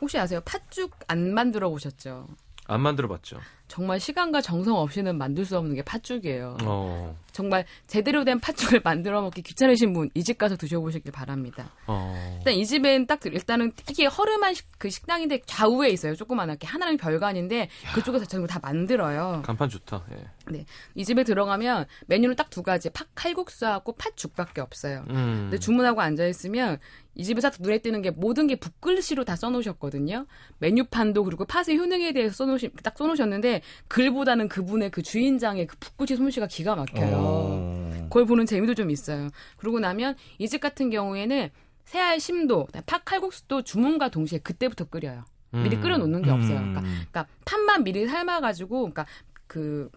혹시 아세요? 팥죽 안 만들어 보셨죠? 안 만들어 봤죠. 정말 시간과 정성 없이는 만들 수 없는 게 팥죽이에요. 어, 정말 제대로 된 팥죽을 만들어 먹기 귀찮으신 분 이 집 가서 드셔보시길 바랍니다. 어. 일단 이 집엔 딱 들- 일단은 되게 허름한 식- 그 식당인데 좌우에 있어요. 조그만하게 하나는 별관인데 그쪽에서 전부 다 만들어요. 간판 좋다. 예. 이 집에 들어가면 메뉴는 딱 두 가지 팥 칼국수하고 팥죽밖에 없어요. 음. 근데 주문하고 앉아 있으면 이 집에서 눈에 띄는 게 모든 게 붓글씨로 다 써놓으셨거든요. 메뉴판도 그리고 팥의 효능에 대해서 써놓으시 딱 써놓으셨는데 글보다는 그분의 그 주인장의 그 붓글씨 솜씨가 기가 막혀요. 어. 그걸 보는 재미도 좀 있어요. 그러고 나면 이 집 같은 경우에는 새알 심도, 팥 칼국수도 주문과 동시에 그때부터 끓여요. 미리 음. 끓여놓는 게 없어요. 음. 그러니까, 그러니까 팥만 미리 삶아가지고, 그러니까 그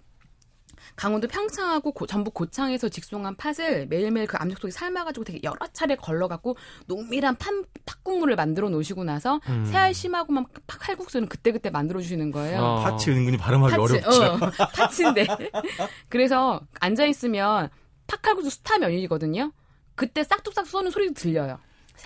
강원도 평창하고 고- 전북 고창에서 직송한 팥을 매일매일 그 압력 속에 삶아가지고 되게 여러 차례 걸러갖고 농밀한 팥, 팥국물을 만들어 놓으시고 나서 음. 새알 심하고만 팥 칼국수는 그때그때 만들어 주시는 거예요. 어. 파츠 은근히 발음하기 파츠, 어렵죠. 어, 파츠인데. 그래서 앉아 있으면 팥칼국수 수타면이거든요. 그때 싹둑싹 쏘는 소리도 들려요.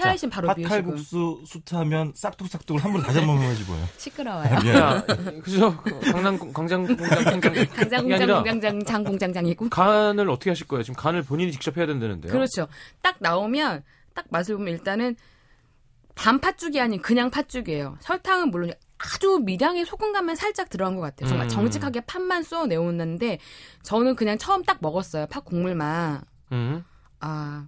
새알심 바로 비우시고. 팥칼국수 수트하면 싹둑싹둑을 한번 다시 한번 해주고요. 시끄러워요. 야, 그죠? 그 강남 광장 공장 공장 강장 공장 공장장 장 공장 장이고. 간을 어떻게 하실 거예요? 지금 간을 본인이 직접 해야 된다는데요. 그렇죠. 딱 나오면 딱 맛을 보면 일단은 단 팥죽이 아닌 그냥 팥죽이에요. 설탕은 물론 아주 미량의 소금간만 살짝 들어간 것 같아요. 정말 음. 정직하게 팥만 쏘아 내오는데 저는 그냥 처음 딱 먹었어요. 팥 국물만. 음. 아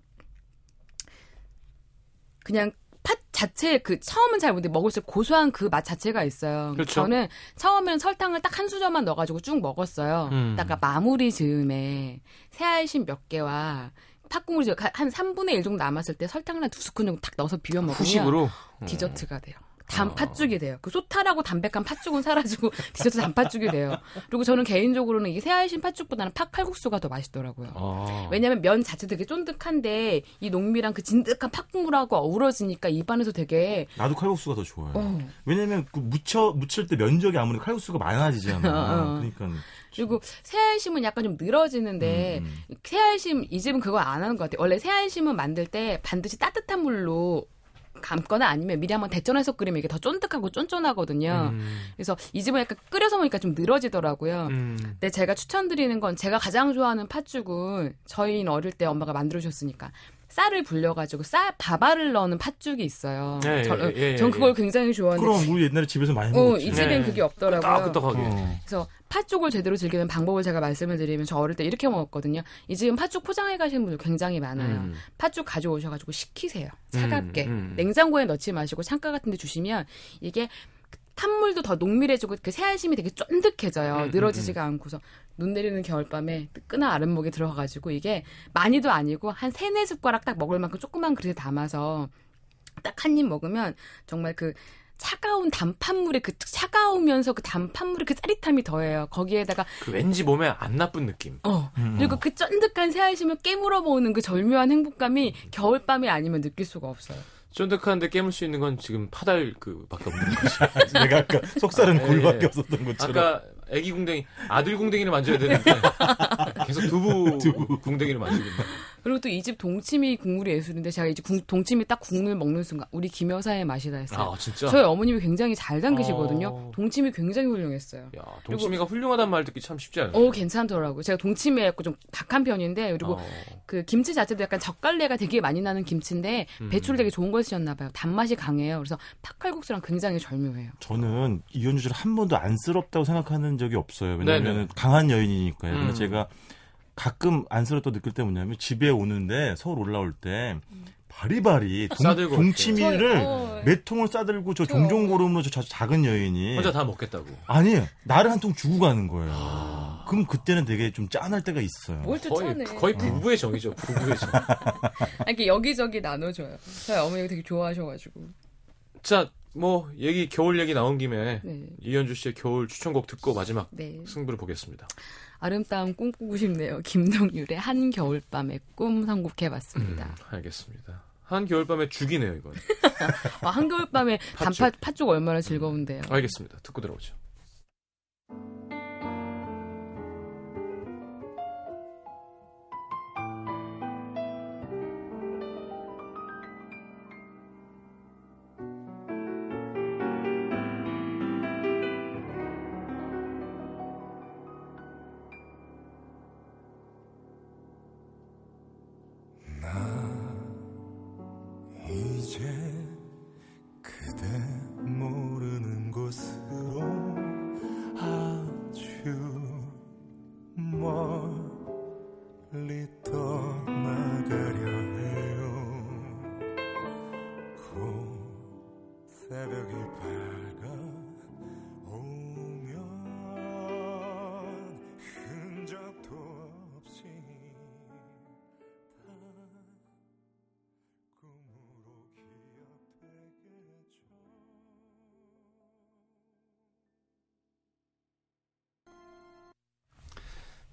그냥 팥 자체 그 처음은 잘 모르는데 먹을수록 고소한 그 맛 자체가 있어요. 그렇죠. 저는 처음에는 설탕을 딱 한 수저만 넣어가지고 쭉 먹었어요. 음. 마무리 즈음에 새알심 몇 개와 팥국물이 한 3분의 1 정도 남았을 때 설탕을 한 두 스푼 정도 딱 넣어서 비벼 먹으면 후식으로 디저트가 돼요. 단 어. 팥죽이 돼요. 그 소탈하고 담백한 팥죽은 사라지고 디저트 단 팥죽이 돼요. 그리고 저는 개인적으로는 이게 새알심 팥죽보다는 팥칼국수가 더 맛있더라고요. 어. 왜냐면 면 자체 되게 쫀득한데 이 농미랑 그 진득한 팥국물하고 어우러지니까 입안에서 되게 나도 칼국수가 더 좋아요. 어. 왜냐면 그 묻혀 묻힐 때 면적이 아무리 칼국수가 많아지잖아. 어, 어. 그러니까 그리고 새알심은 약간 좀 늘어지는데 음, 새알심 이 집은 그거 안 하는 것 같아요. 원래 새알심은 만들 때 반드시 따뜻한 물로 감거나 아니면 미리 한번 데쳐내서 끓이면 이게 더 쫀득하고 쫀쫀하거든요. 음. 그래서 이 집은 약간 끓여서 먹으니까 좀 늘어지더라고요. 음. 근데 제가 추천드리는 건 제가 가장 좋아하는 팥죽은 저희는 어릴 때 엄마가 만들어 주셨으니까 쌀을 불려가지고 쌀 밥알을 넣는 팥죽이 있어요. 예, 저, 예, 예, 전 예. 그걸 굉장히 좋아하는데 그럼 우리 옛날에 집에서 많이 어, 먹었지. 이 집엔 네. 그게 없더라고요. 따끈따하게. 어. 그래서 팥죽을 제대로 즐기는 방법을 제가 말씀을 드리면 저 어릴 때 이렇게 먹었거든요. 이 집은 팥죽 포장해 가시는 분들 굉장히 많아요. 음. 팥죽 가져오셔가지고 식히세요. 차갑게. 음, 음. 냉장고에 넣지 마시고 창가 같은 데 주시면 이게 탄물도 더 농밀해지고 그 새알심이 되게 쫀득해져요. 음, 음, 늘어지지가 않고서 눈 내리는 겨울밤에 뜨끈한 아랫목에 들어가가지고 이게 많이도 아니고 한 세네 숟가락 딱 먹을 만큼 조그만 그릇에 담아서 딱 한 입 먹으면 정말 그 차가운 단팥물의 그 차가우면서 그 단팥물의 그 짜릿함이 더해요. 거기에다가 그 왠지 몸에 안 나쁜 느낌. 어 음. 그리고 그 쫀득한 새알심을 깨물어 먹는 그 절묘한 행복감이 겨울밤이 아니면 느낄 수가 없어요. 쫀득한데 깨물 수 있는 건 지금 파달 그밖에 없는 거지. 내가 아까 속살은 네. 굴밖에 없었던 것처럼. 아까 애기 궁뎅이 아들 궁뎅이를 만져야 되는데 계속 두부, 궁뎅이를 만지고 있네. 그리고 또 이 집 동치미 국물이 예술인데 제가 이제 국- 동치미 딱 국물 먹는 순간 우리 김 여사의 맛이다 했어요. 아 진짜. 저희 어머님이 굉장히 잘 담그시거든요. 어. 동치미 굉장히 훌륭했어요. 야 동치미가 훌륭하단 말 듣기 참 쉽지 않아요. 오 괜찮더라고요. 제가 동치미에 약간 좀 박한 편인데 그리고 어. 그 김치 자체도 약간 젓갈래가 되게 많이 나는 김치인데 음. 배추를 되게 좋은 걸 쓰셨나 봐요. 단맛이 강해요. 그래서 팥칼국수랑 굉장히 절묘해요. 저는 이현주 씨를 한 번도 안쓰럽다고 생각하는 적이 없어요. 왜냐하면 네네. 강한 여인이니까요. 근데 음. 제가 가끔 안쓰럽다고 느낄 때 뭐냐면 집에 오는데 서울 올라올 때 바리바리 동, 싸들고 동치미를 저희- 어. 몇 통을 싸들고 저 저요. 종종 고름으로 저, 저 작은 여인이 혼자 다 먹겠다고. 아니에요. 나를 한 통 주고 가는 거예요. 그럼 그때는 되게 좀 짠할 때가 있어요. 뭘또 거의 짜네. 거의 부부의 정이죠. 부부의 정. 아니, 이렇게 여기저기 나눠줘요. 저희 어머니가 되게 좋아하셔가지고. 자, 뭐 얘기 겨울 얘기 나온 김에 네. 이현주 씨의 겨울 추천곡 듣고 마지막 네. 승부를 보겠습니다. 아름다운 꿈 꾸고 싶네요. 김동률의 한 겨울밤의 꿈 선곡해봤습니다. 음, 알겠습니다. 한 겨울밤에 죽이네요, 이건. 아, 한 겨울밤에 팥죽. 단팥 팥죽 얼마나 즐거운데요. 알겠습니다. 듣고 들어오죠.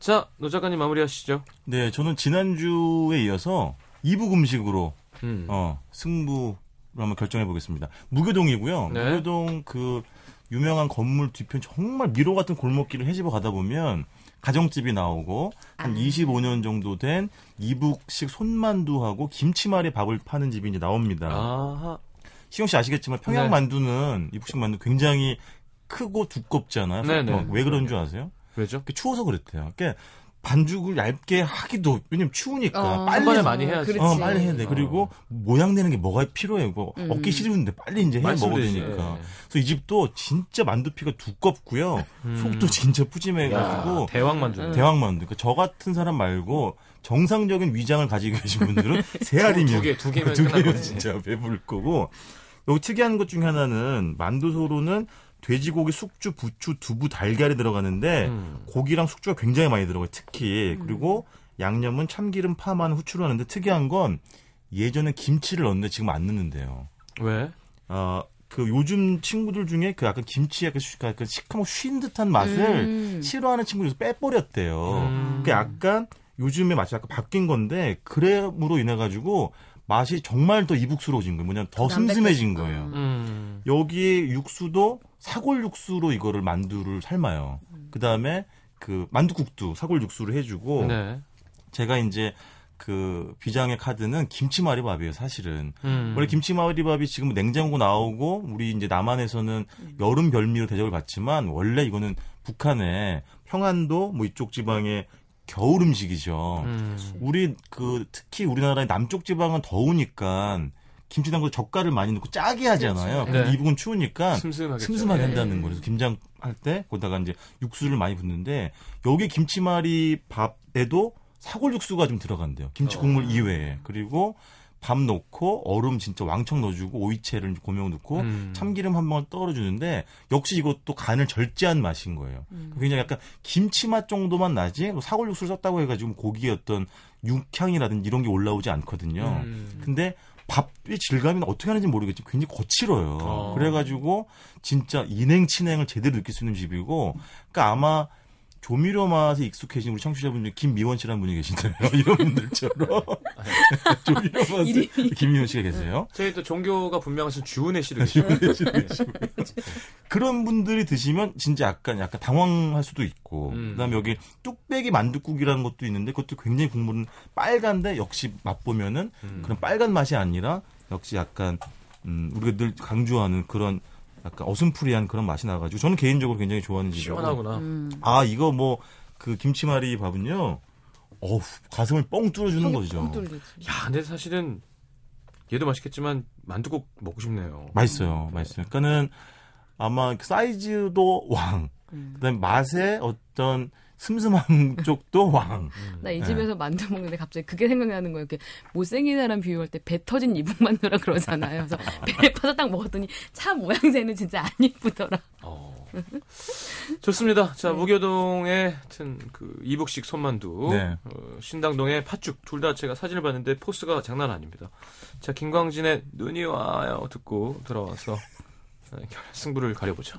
자, 노 작가님 마무리하시죠. 네, 저는 지난주에 이어서 이북 음식으로 음. 어, 승부를 한번 결정해 보겠습니다. 무교동이고요. 네. 무교동 그 유명한 건물 뒤편 정말 미로 같은 골목길을 헤집어 가다 보면 가정집이 나오고 한 25년 정도 된 이북식 손만두하고 김치말이 밥을 파는 집이 이제 나옵니다. 아하. 시영 씨 아시겠지만 평양 네. 만두는 이북식 만두 굉장히 크고 두껍잖아요. 네네. 어, 왜 그런 줄 아세요? 왜죠? 그게 추워서 그랬대요. 그러니까 반죽을 얇게 하기도 왜냐면 추우니까 어, 빨리 많이 해야지. 그렇지. 어, 빨리 해야 돼. 그리고 모양 내는 게 뭐가 필요해. 뭐 음. 얻기 싫은데 빨리 이제 해 먹어야. 되니까. 예. 그래서 이 집도 진짜 만두피가 두껍고요. 음. 속도 진짜 야, 푸짐해 가지고 대왕 만두. 대왕 만두. 그러니까 저 같은 사람 말고 정상적인 위장을 가지고 계신 분들은 세 알이면 두 개, 두 개면 두 개면. 진짜 배부를 거고. 여기 특이한 것 중에 하나는 만두소로는 돼지고기, 숙주, 부추, 두부, 달걀이 들어가는데 음. 고기랑 숙주가 굉장히 많이 들어가요. 특히 그리고 양념은 참기름, 파, 마늘, 후추로 하는데 특이한 건 예전에 김치를 넣는데 지금 안 넣는데요. 왜? 어, 그 요즘 친구들 중에 그 약간 김치 약간, 시- 약간 시커멓고 쉰 듯한 맛을 음. 싫어하는 친구들이 빼버렸대요. 음. 그 약간 요즘에 맛이 약간 바뀐 건데 그래으로 인해 가지고 맛이 정말 더 이북스러워진 거예요. 뭐냐면 더 슴슴해진 거예요. 음. 여기 육수도 사골 육수로 이거를 만두를 삶아요. 그 다음에 그 만두국도 사골 육수로 해주고 네. 제가 이제 그 비장의 카드는 김치말이밥이에요, 사실은. 음. 원래 김치말이밥이 지금 냉장고 나오고 우리 이제 남한에서는 여름 별미로 대접을 받지만 원래 이거는 북한의 평안도 뭐 이쪽 지방의 겨울 음식이죠. 음. 우리 그 특히 우리나라의 남쪽 지방은 더우니까 김치 담글 젓갈을 많이 넣고 짜게 하잖아요. 근데 네. 이북은 추우니까 슴슴하게. 슴슴하게 네. 한다는 거예요. 그래서 김장 할때 거기다가 이제 육수를 많이 붓는데 여기 김치말이 밥에도 사골 육수가 좀 들어간대요. 김치 국물 어. 이외에. 그리고 밥 넣고 얼음 진짜 왕창 넣어주고 오이채를 고명 넣고 음. 참기름 한 번 떨어주는데 역시 이것도 간을 절제한 맛인 거예요. 음. 굉장히 약간 김치 맛 정도만 나지 뭐 사골 육수를 썼다고 해가지고 고기의 어떤 육향이라든지 이런 게 올라오지 않거든요. 음. 근데 밥의 질감이 어떻게 하는지 모르겠지만 굉장히 거칠어요. 어. 그래가지고 진짜 인행 친행을 제대로 느낄 수 있는 집이고, 그러니까 아마 조미료 맛에 익숙해진 우리 청취자분 중에 김미원 씨라는 분이 계신데요. 이런 분들처럼 조미료 맛에 이름이. 김미원 씨가 계세요. 저희 또 종교가 분명하신 주은혜 씨도 계시고. 그런 분들이 드시면 진짜 약간 약간 당황할 수도 있고, 음. 그 다음에 여기 뚝배기 만둣국이라는 것도 있는데 그것도 굉장히 국물은 빨간데 역시 맛보면은 음. 그런 빨간 맛이 아니라 역시 약간 음, 우리가 늘 강조하는 그런 약간 어슴푸리한 그런 맛이 나가지고 저는 개인적으로 굉장히 좋아하는 집이고 시원하구나. 음. 아 이거 뭐 그 김치말이 밥은요 어우 가슴을 뻥 뚫어주는 거죠 뻥 뚫리지. 야, 근데 사실은 얘도 맛있겠지만 만두국 먹고 싶네요. 맛있어요 맛있어요 그러니까는 아마 그 사이즈도 왕 음. 그다음에 맛의 어떤 슴슴한 쪽도 왕 나이 네. 집에서 만두 먹는데 갑자기 그게 생각나는 거예요. 이렇게 못생긴 사람 비유할 때 배 터진 이북 만두라 그러잖아요. 그래서 배에 파서 딱 먹었더니 차 모양새는 진짜 안 이쁘더라. 어. 좋습니다. 자, 무교동의 하여튼 그 이북식 손만두, 네. 어, 신당동의 팥죽 둘 다 제가 사진을 봤는데 포스가 장난 아닙니다. 자, 김광진의 눈이 와요 듣고 들어와서 어, 승부를 가려보죠.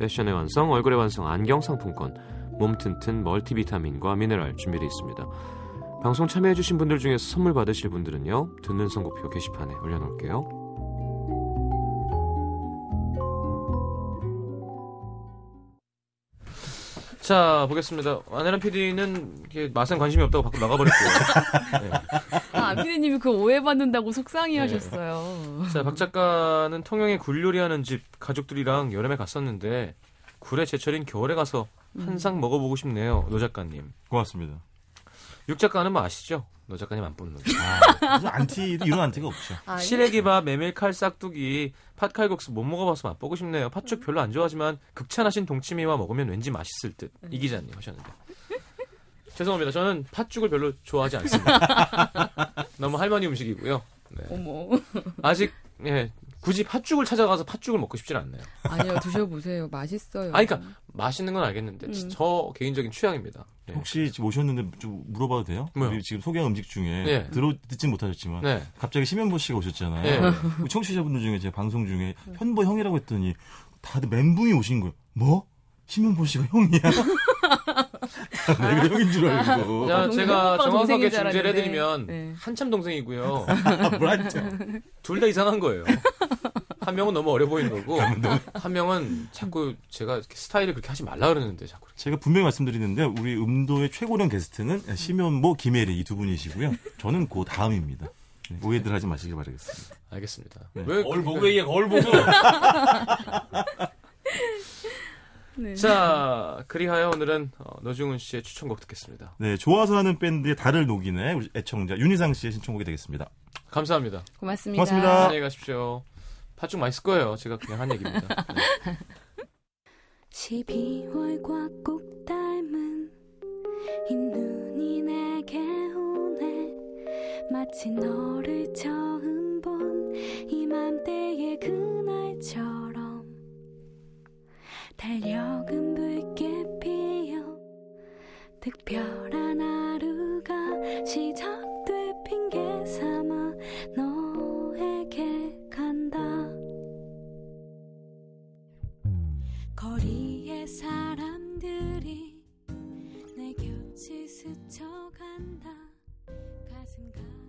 패션의 완성, 얼굴의 완성 안경 상품권, 몸 튼튼 멀티비타민과 미네랄 준비되어 있습니다. 방송 참여해주신 분들 중에서 선물 받으실 분들은요, 듣는 선곡표 게시판에 올려놓을게요. 자, 보겠습니다. 안혜란 PD는 맛엔 관심이 없다고 밖으로 나가버렸고요. 네. 아, 안피디님이 그 오해받는다고 네. 속상해하셨어요. 자, 박 작가는 통영에 굴 요리하는 집 가족들이랑 여름에 갔었는데 굴이 제철인 겨울에 가서 한상 먹어보고 싶네요. 노 작가님. 고맙습니다. 육 작가는 뭐 아시죠? 노 작가님 안 뽑는 거. 아, 무슨 안티도 이런 안티가 없죠. 아니, 시래기밥, 메밀칼싹두기, 팥칼국수 못 먹어봐서 맛보고 싶네요. 팥죽 별로 안 좋아하지만 극찬하신 동치미와 먹으면 왠지 맛있을 듯. 이 기자님 하셨는데. 죄송합니다. 저는 팥죽을 별로 좋아하지 않습니다. 너무 할머니 음식이고요. 네. 어머. 아직 예, 굳이 팥죽을 찾아가서 팥죽을 먹고 싶진 않네요. 아니요, 드셔보세요. 맛있어요. 아니, 그러니까 맛있는 건 알겠는데 음. 저 개인적인 취향입니다. 네. 혹시 지금 오셨는데 좀 물어봐도 돼요? 뭐요? 우리 지금 소개한 음식 중에 네. 들어 듣진 못하셨지만 네. 갑자기 심현보 씨가 오셨잖아요. 네. 우리 청취자분들 중에 제 방송 중에 현보 형이라고 했더니 다들 멘붕이 오신 거예요. 뭐? 심현보 씨가 형이야? 내가 형인 줄 알고. 자, 동생, 제가 정확하게 중재를. 해드리면 네. 한참 동생이고요. 아, 뭐랬죠? 둘다 이상한 거예요. 한 명은 너무 어려 보이는 거고 한 명은 자꾸 제가 스타일을 그렇게 하지 말라 그러는데 자꾸. 제가 분명히 말씀드리는데 우리 음도의 최고령 게스트는 심현보, 김혜리 이 두 분이시고요. 저는 그 다음입니다. 네, 오해들 하지 마시길 바라겠습니다. 알겠습니다. 네. 왜 거울 보고 그러니까- 얘기해, 거울 보고. 네. 자, 그리하여 오늘은 어, 노중훈 씨의 추천곡 듣겠습니다. 네, 좋아서 하는 밴드의 달을 녹이네 우리 애청자 윤희상 씨의 신청곡이 되겠습니다. 감사합니다. 고맙습니다. 고맙습니다. 안녕히 가십시오. 팥죽 맛있을 거예요. 제가 그냥 한 얘기입니다. 네. 12월과 꼭 닮은 이 눈이 내게 마치 너를 처음 본 이맘때의 그날처럼 달력은 붉게 피어 특별한 하루가 시작돼 핑계 삼아 너에게 간다. 거리의 사람들이 내 곁을 스쳐간다. 가슴 가